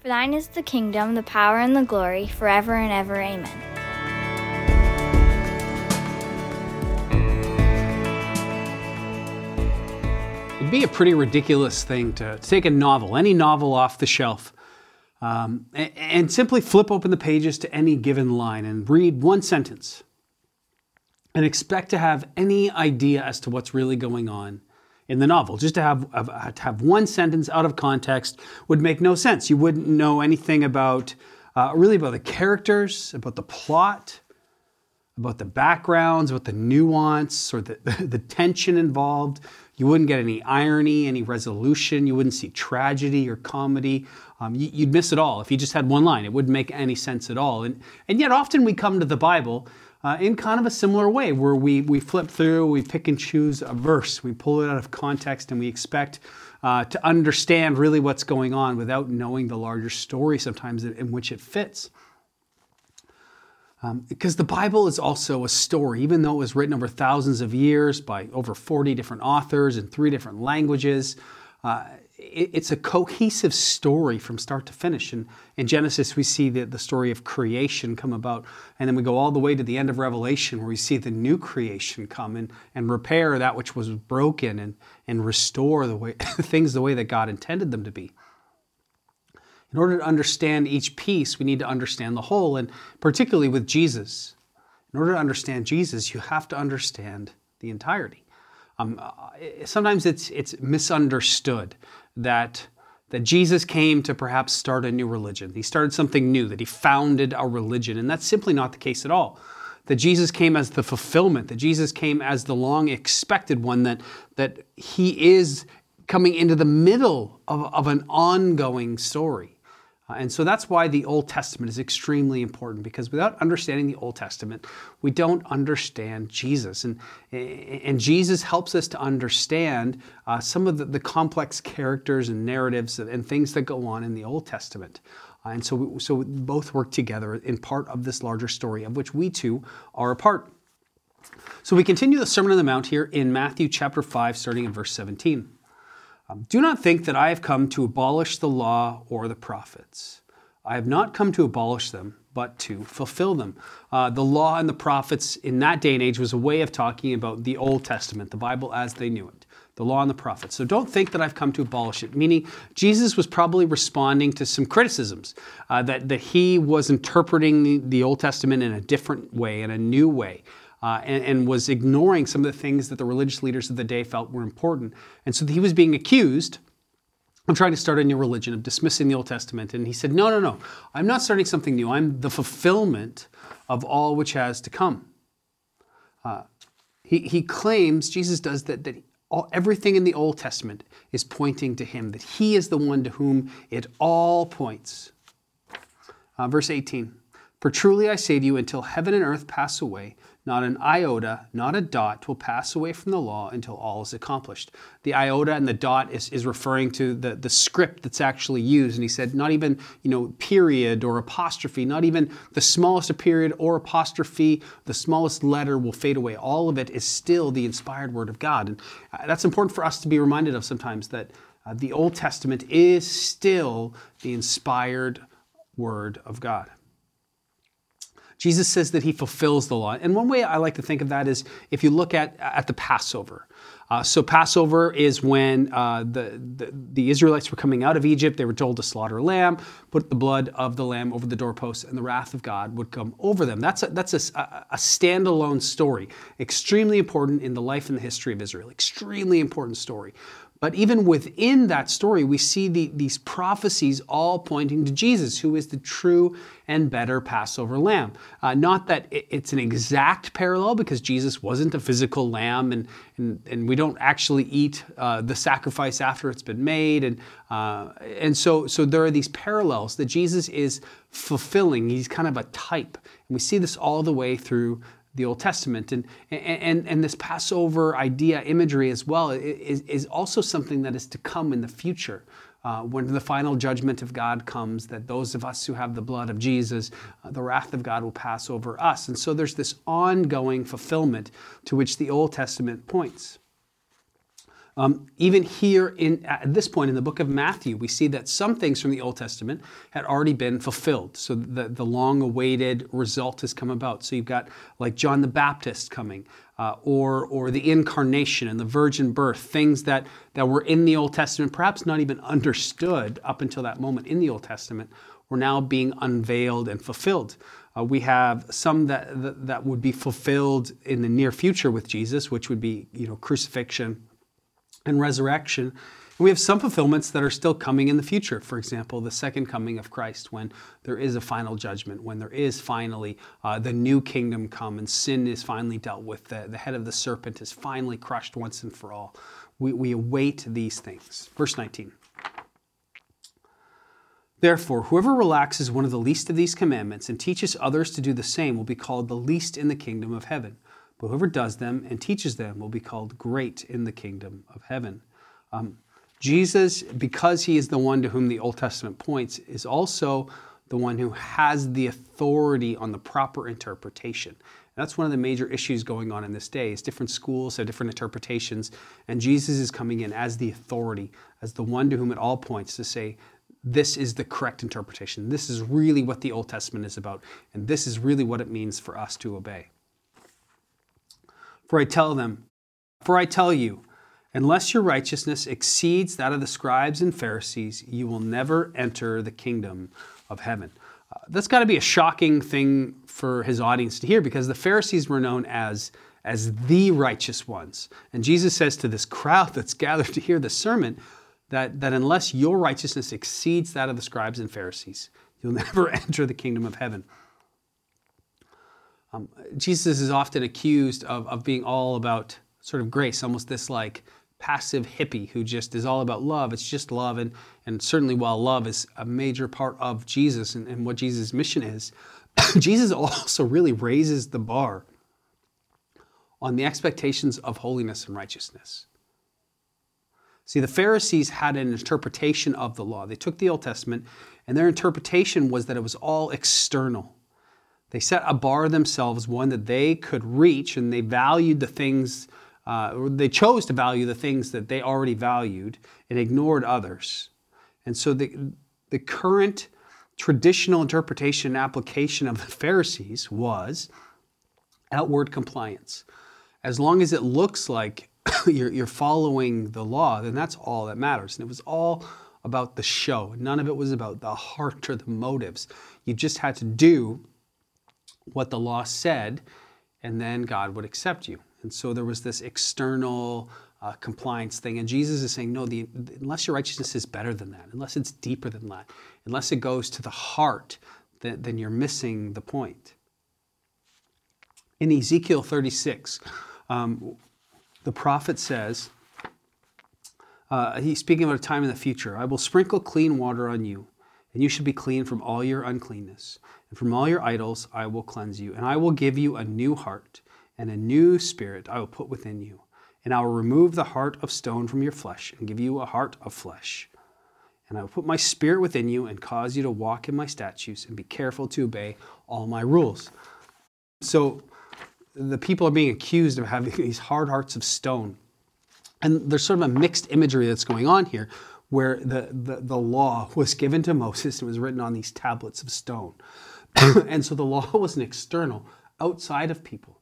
For thine is the kingdom, the power, and the glory, forever and ever. Amen. It'd be a pretty ridiculous thing to take a novel, any novel off the shelf, um, and, and simply flip open the pages to any given line and read one sentence and expect to have any idea as to what's really going on in the novel. Just to have, have, to have one sentence out of context would make no sense. You wouldn't know anything about, uh, really about the characters, about the plot, about the backgrounds, about the nuance or the, the tension involved. You wouldn't get any irony, any resolution. You wouldn't see tragedy or comedy. Um, you, would miss it all if you just had one line. It wouldn't make any sense at all. And, and yet, often we come to the Bible uh, in kind of a similar way, where we, we flip through, we pick and choose a verse, we pull it out of context, and we expect uh, to understand really what's going on without knowing the larger story sometimes in which it fits. Um, because the Bible is also a story, even though it was written over thousands of years by over 40 different authors in three different languages. Uh, it's a cohesive story from start to finish. And in Genesis, we see the, the story of creation come about. And then we go all the way to the end of Revelation, where we see the new creation come and, and repair that which was broken and, and restore the way, things the way that God intended them to be. In order to understand each piece, we need to understand the whole, and particularly with Jesus. In order to understand Jesus, you have to understand the entirety. Um, uh, sometimes it's, it's misunderstood that, that Jesus came to perhaps start a new religion. He started something new, that he founded a religion, and that's simply not the case at all. That Jesus came as the fulfillment, that Jesus came as the long expected one, that, that he is coming into the middle of, of an ongoing story. Uh, and so that's why the Old Testament is extremely important because without understanding the Old Testament, we don't understand Jesus. And, and Jesus helps us to understand uh, some of the, the, complex characters and narratives and things that go on in the Old Testament. Uh, and so, we, so both work together in part of this larger story of which we too are a part. So we continue the Sermon on the Mount here in Matthew chapter 5, starting in verse 17. Um, Do not think that I have come to abolish the law or the prophets. I have not come to abolish them, but to fulfill them. Uh, the law and the prophets in that day and age was a way of talking about the Old Testament, the Bible as they knew it, the law and the prophets. So don't think that I've come to abolish it, meaning Jesus was probably responding to some criticisms uh, that, that he was interpreting the, the Old Testament in a different way, in a new way uh, and, and, was ignoring some of the things that the religious leaders of the day felt were important. And so he was being accused of trying to start a new religion, of dismissing the Old Testament. And he said, No, no, no, I'm not starting something new. I'm the fulfillment of all which has to come. Uh, he, he claims, Jesus does, that, that all, everything in the Old Testament is pointing to him, that he is the one to whom it all points. Uh, verse 18 For truly I say to you, until heaven and earth pass away, not an iota, not a dot will pass away from the law until all is accomplished. The iota and the dot is, is referring to the, the script that's actually used. And he said, not even, you know, period or apostrophe, not even the smallest period or apostrophe, the smallest letter will fade away. All of it is still the inspired word of God. And uh, that's important for us to be reminded of sometimes that uh, the Old Testament is still the inspired word of God. Jesus says that he fulfills the law. And one way I like to think of that is if you look at, at the Passover. Uh, so Passover is when uh, the, the, the, Israelites were coming out of Egypt. They were told to slaughter a lamb, put the blood of the lamb over the doorpost, and the wrath of God would come over them. That's a, that's a, a standalone story, extremely important in the life and the history of Israel. Extremely important story. But even within that story, we see the, these prophecies all pointing to Jesus, who is the true and better Passover lamb. Uh, not that it's an exact parallel, because Jesus wasn't a physical lamb, and, and, and we don't actually eat uh, the sacrifice after it's been made. And, uh, and so, so there are these parallels that Jesus is fulfilling. He's kind of a type. And we see this all the way through the Old Testament. And, and, and this Passover idea, imagery as well, is, is also something that is to come in the future. Uh, when the final judgment of God comes, that those of us who have the blood of Jesus, uh, the wrath of God will pass over us. And so there's this ongoing fulfillment to which the Old Testament points. Um, even here in, at this point in the book of Matthew, we see that some things from the Old Testament had already been fulfilled. So the, the long awaited result has come about. So you've got like John the Baptist coming, uh, or, or the incarnation and the virgin birth, things that, that were in the Old Testament, perhaps not even understood up until that moment in the Old Testament, were now being unveiled and fulfilled. Uh, we have some that, that, that would be fulfilled in the near future with Jesus, which would be you know crucifixion and resurrection. And we have some fulfillments that are still coming in the future. For example, the second coming of Christ, when there is a final judgment, when there is finally uh, the new kingdom come and sin is finally dealt with, the, the head of the serpent is finally crushed once and for all. We, we await these things. Verse 19. Therefore, whoever relaxes one of the least of these commandments and teaches others to do the same will be called the least in the kingdom of heaven. But whoever does them and teaches them will be called great in the kingdom of heaven. Um, Jesus, because he is the one to whom the Old Testament points, is also the one who has the authority on the proper interpretation. That's one of the major issues going on in this day. Is different schools have different interpretations, and Jesus is coming in as the authority, as the one to whom it all points to say, this is the correct interpretation. This is really what the Old Testament is about, and this is really what it means for us to obey. For I tell them, for I tell you, unless your righteousness exceeds that of the scribes and Pharisees, you will never enter the kingdom of heaven. Uh, that's got to be a shocking thing for his audience to hear because the Pharisees were known as as the righteous ones. And Jesus says to this crowd that's gathered to hear the sermon that, that unless your righteousness exceeds that of the scribes and Pharisees, you'll never enter the kingdom of heaven. Um, Jesus is often accused of, of being all about sort of grace, almost this like passive hippie who just is all about love. It's just love. And, and certainly, while love is a major part of Jesus and, and what Jesus' mission is, Jesus also really raises the bar on the expectations of holiness and righteousness. See, the Pharisees had an interpretation of the law. They took the Old Testament, and their interpretation was that it was all external. They set a bar themselves, one that they could reach, and they valued the things, uh, they chose to value the things that they already valued and ignored others. And so the, the current traditional interpretation and application of the Pharisees was outward compliance. As long as it looks like you're, you're following the law, then that's all that matters. And it was all about the show. None of it was about the heart or the motives. You just had to do what the law said, and then God would accept you. And so there was this external uh, compliance thing. And Jesus is saying, no, the, unless your righteousness is better than that, unless it's deeper than that, unless it goes to the heart, then, you're missing the point. In Ezekiel 36, um, the prophet says, uh, he's speaking about a time in the future I will sprinkle clean water on you, and you should be clean from all your uncleanness. And from all your idols I will cleanse you, and I will give you a new heart, and a new spirit I will put within you. And I will remove the heart of stone from your flesh, and give you a heart of flesh. And I will put my spirit within you, and cause you to walk in my statutes, and be careful to obey all my rules. So the people are being accused of having these hard hearts of stone. And there's sort of a mixed imagery that's going on here where the, the, the law was given to Moses and was written on these tablets of stone. and so the law was an external, outside of people.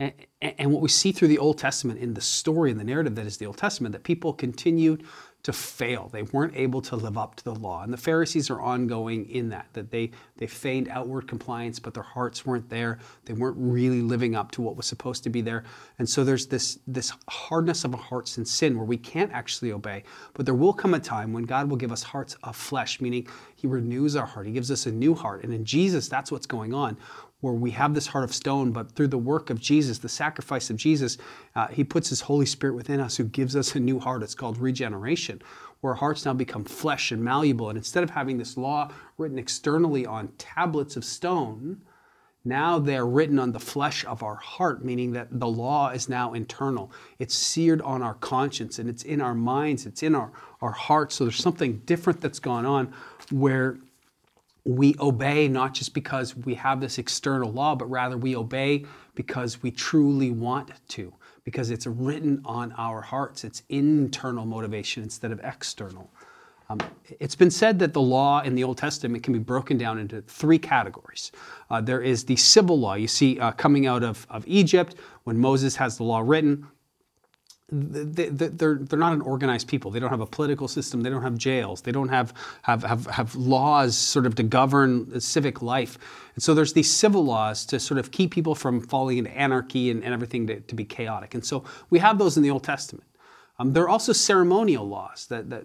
And, and, what we see through the Old Testament in the story and the narrative that is the Old Testament, that people continued to fail. They weren't able to live up to the law. And the Pharisees are ongoing in that, that they, they feigned outward compliance, but their hearts weren't there. They weren't really living up to what was supposed to be there. And so there's this, this hardness of our hearts in sin where we can't actually obey. But there will come a time when God will give us hearts of flesh, meaning He renews our heart. He gives us a new heart. And in Jesus, that's what's going on where we have this heart of stone, but through the work of Jesus, the sacrifice of Jesus, uh, He puts His Holy Spirit within us who gives us a new heart. It's called regeneration, where our hearts now become flesh and malleable. And instead of having this law written externally on tablets of stone, now they're written on the flesh of our heart, meaning that the law is now internal. It's seared on our conscience and it's in our minds, it's in our, our hearts. So there's something different that's gone on where we obey not just because we have this external law, but rather we obey because we truly want to, because it's written on our hearts. It's internal motivation instead of external. Um, it's been said that the law in the Old Testament can be broken down into three categories. Uh, there is the civil law, you see, uh, coming out of, of Egypt when Moses has the law written they, they're, they're not an organized people. They don't have a political system. They don't have jails. They don't have, have, have, have laws sort of to govern civic life. And so there's these civil laws to sort of keep people from falling into anarchy and, and everything to, to be chaotic. And so we have those in the Old Testament. Um, there are also ceremonial laws that, that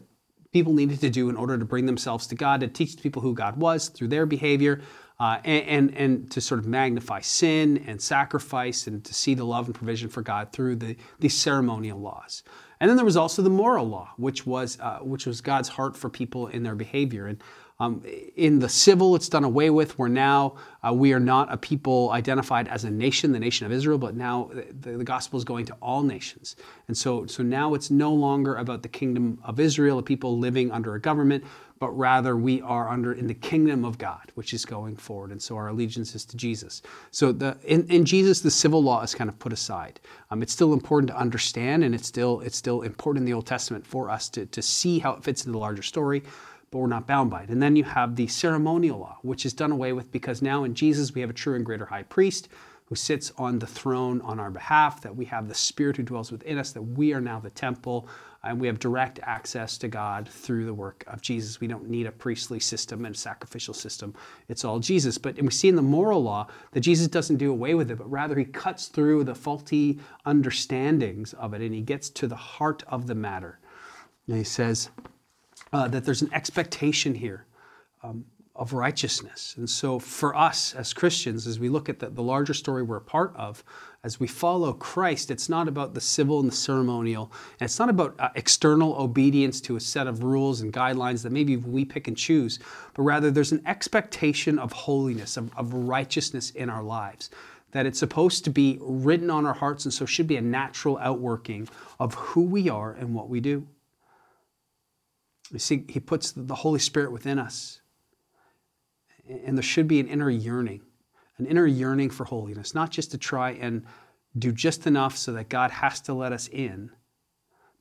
people needed to do in order to bring themselves to God, to teach people who God was through their behavior uh, and, and, and, to sort of magnify sin and sacrifice and to see the love and provision for God through the, these ceremonial laws. And then there was also the moral law, which was, uh, which was God's heart for people in their behavior. And um, in the civil, it's done away with. Where now uh, we are not a people identified as a nation, the nation of Israel, but now the, the, gospel is going to all nations. And so, so now it's no longer about the kingdom of Israel, a people living under a government, but rather we are under in the kingdom of God, which is going forward. And so our allegiance is to Jesus. So the, in, in Jesus, the civil law is kind of put aside. Um, it's still important to understand, and it's still it's still important in the Old Testament for us to, to see how it fits into the larger story but we're not bound by it. And then you have the ceremonial law, which is done away with because now in Jesus we have a true and greater high priest who sits on the throne on our behalf, that we have the Spirit who dwells within us, that we are now the temple, and we have direct access to God through the work of Jesus. We don't need a priestly system and a sacrificial system. It's all Jesus. But we see in the moral law that Jesus doesn't do away with it, but rather he cuts through the faulty understandings of it and he gets to the heart of the matter. And he says, uh, that there's an expectation here um, of righteousness. And so, for us as Christians, as we look at the, the, larger story we're a part of, as we follow Christ, it's not about the civil and the ceremonial, and it's not about uh, external obedience to a set of rules and guidelines that maybe we pick and choose, but rather there's an expectation of holiness, of, of righteousness in our lives that it's supposed to be written on our hearts and so should be a natural outworking of who we are and what we do. You see, He puts the Holy Spirit within us. And there should be an inner yearning, an inner yearning for holiness, not just to try and do just enough so that God has to let us in.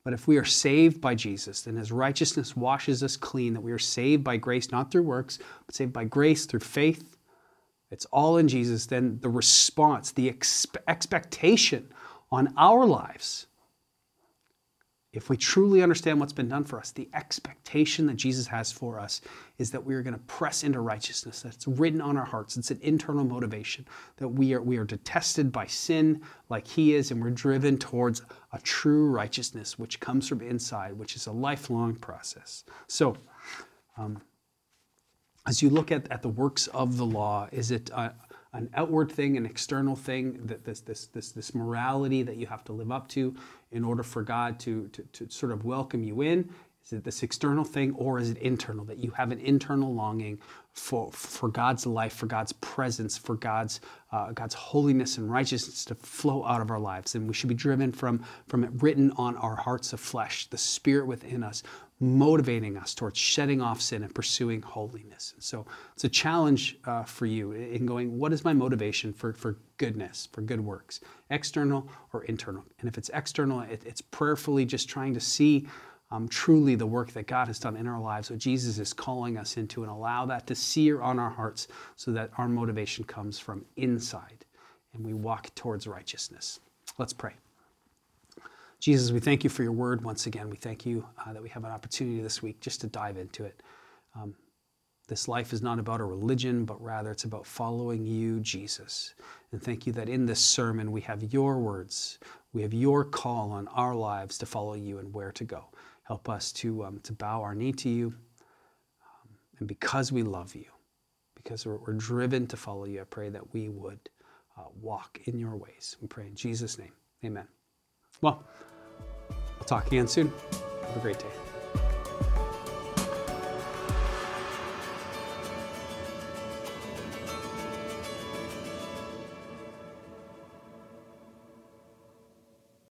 But if we are saved by Jesus, then his righteousness washes us clean, that we are saved by grace, not through works, but saved by grace through faith. It's all in Jesus. Then the response, the expectation on our lives if we truly understand what's been done for us, the expectation that Jesus has for us is that we are going to press into righteousness. That's written on our hearts. It's an internal motivation that we are, we are detested by sin like He is, and we're driven towards a true righteousness which comes from inside, which is a lifelong process. So, um, as you look at, at the works of the law, is it uh, an outward thing, an external thing, that this, this, this, this morality that you have to live up to in order for God to, to, to sort of welcome you in? Is it this external thing or is it internal? That you have an internal longing for, for God's life, for God's presence, for God's, uh, God's holiness and righteousness to flow out of our lives. And we should be driven from, from it written on our hearts of flesh, the spirit within us, motivating us towards shedding off sin and pursuing holiness. And so it's a challenge uh, for you in going, what is my motivation for, for goodness, for good works, external or internal? And if it's external, it, it's prayerfully just trying to see um, truly the work that God has done in our lives, what Jesus is calling us into, and allow that to sear on our hearts so that our motivation comes from inside and we walk towards righteousness. Let's pray. Jesus, we thank you for your word once again. We thank you uh, that we have an opportunity this week just to dive into it. Um, this life is not about a religion, but rather it's about following you, Jesus. And thank you that in this sermon we have your words, we have your call on our lives to follow you and where to go. Help us to, um, to bow our knee to you. Um, and because we love you, because we're, we're, driven to follow you, I pray that we would uh, walk in your ways. We pray in Jesus' name. Amen. Well, talk again soon. Have a great day.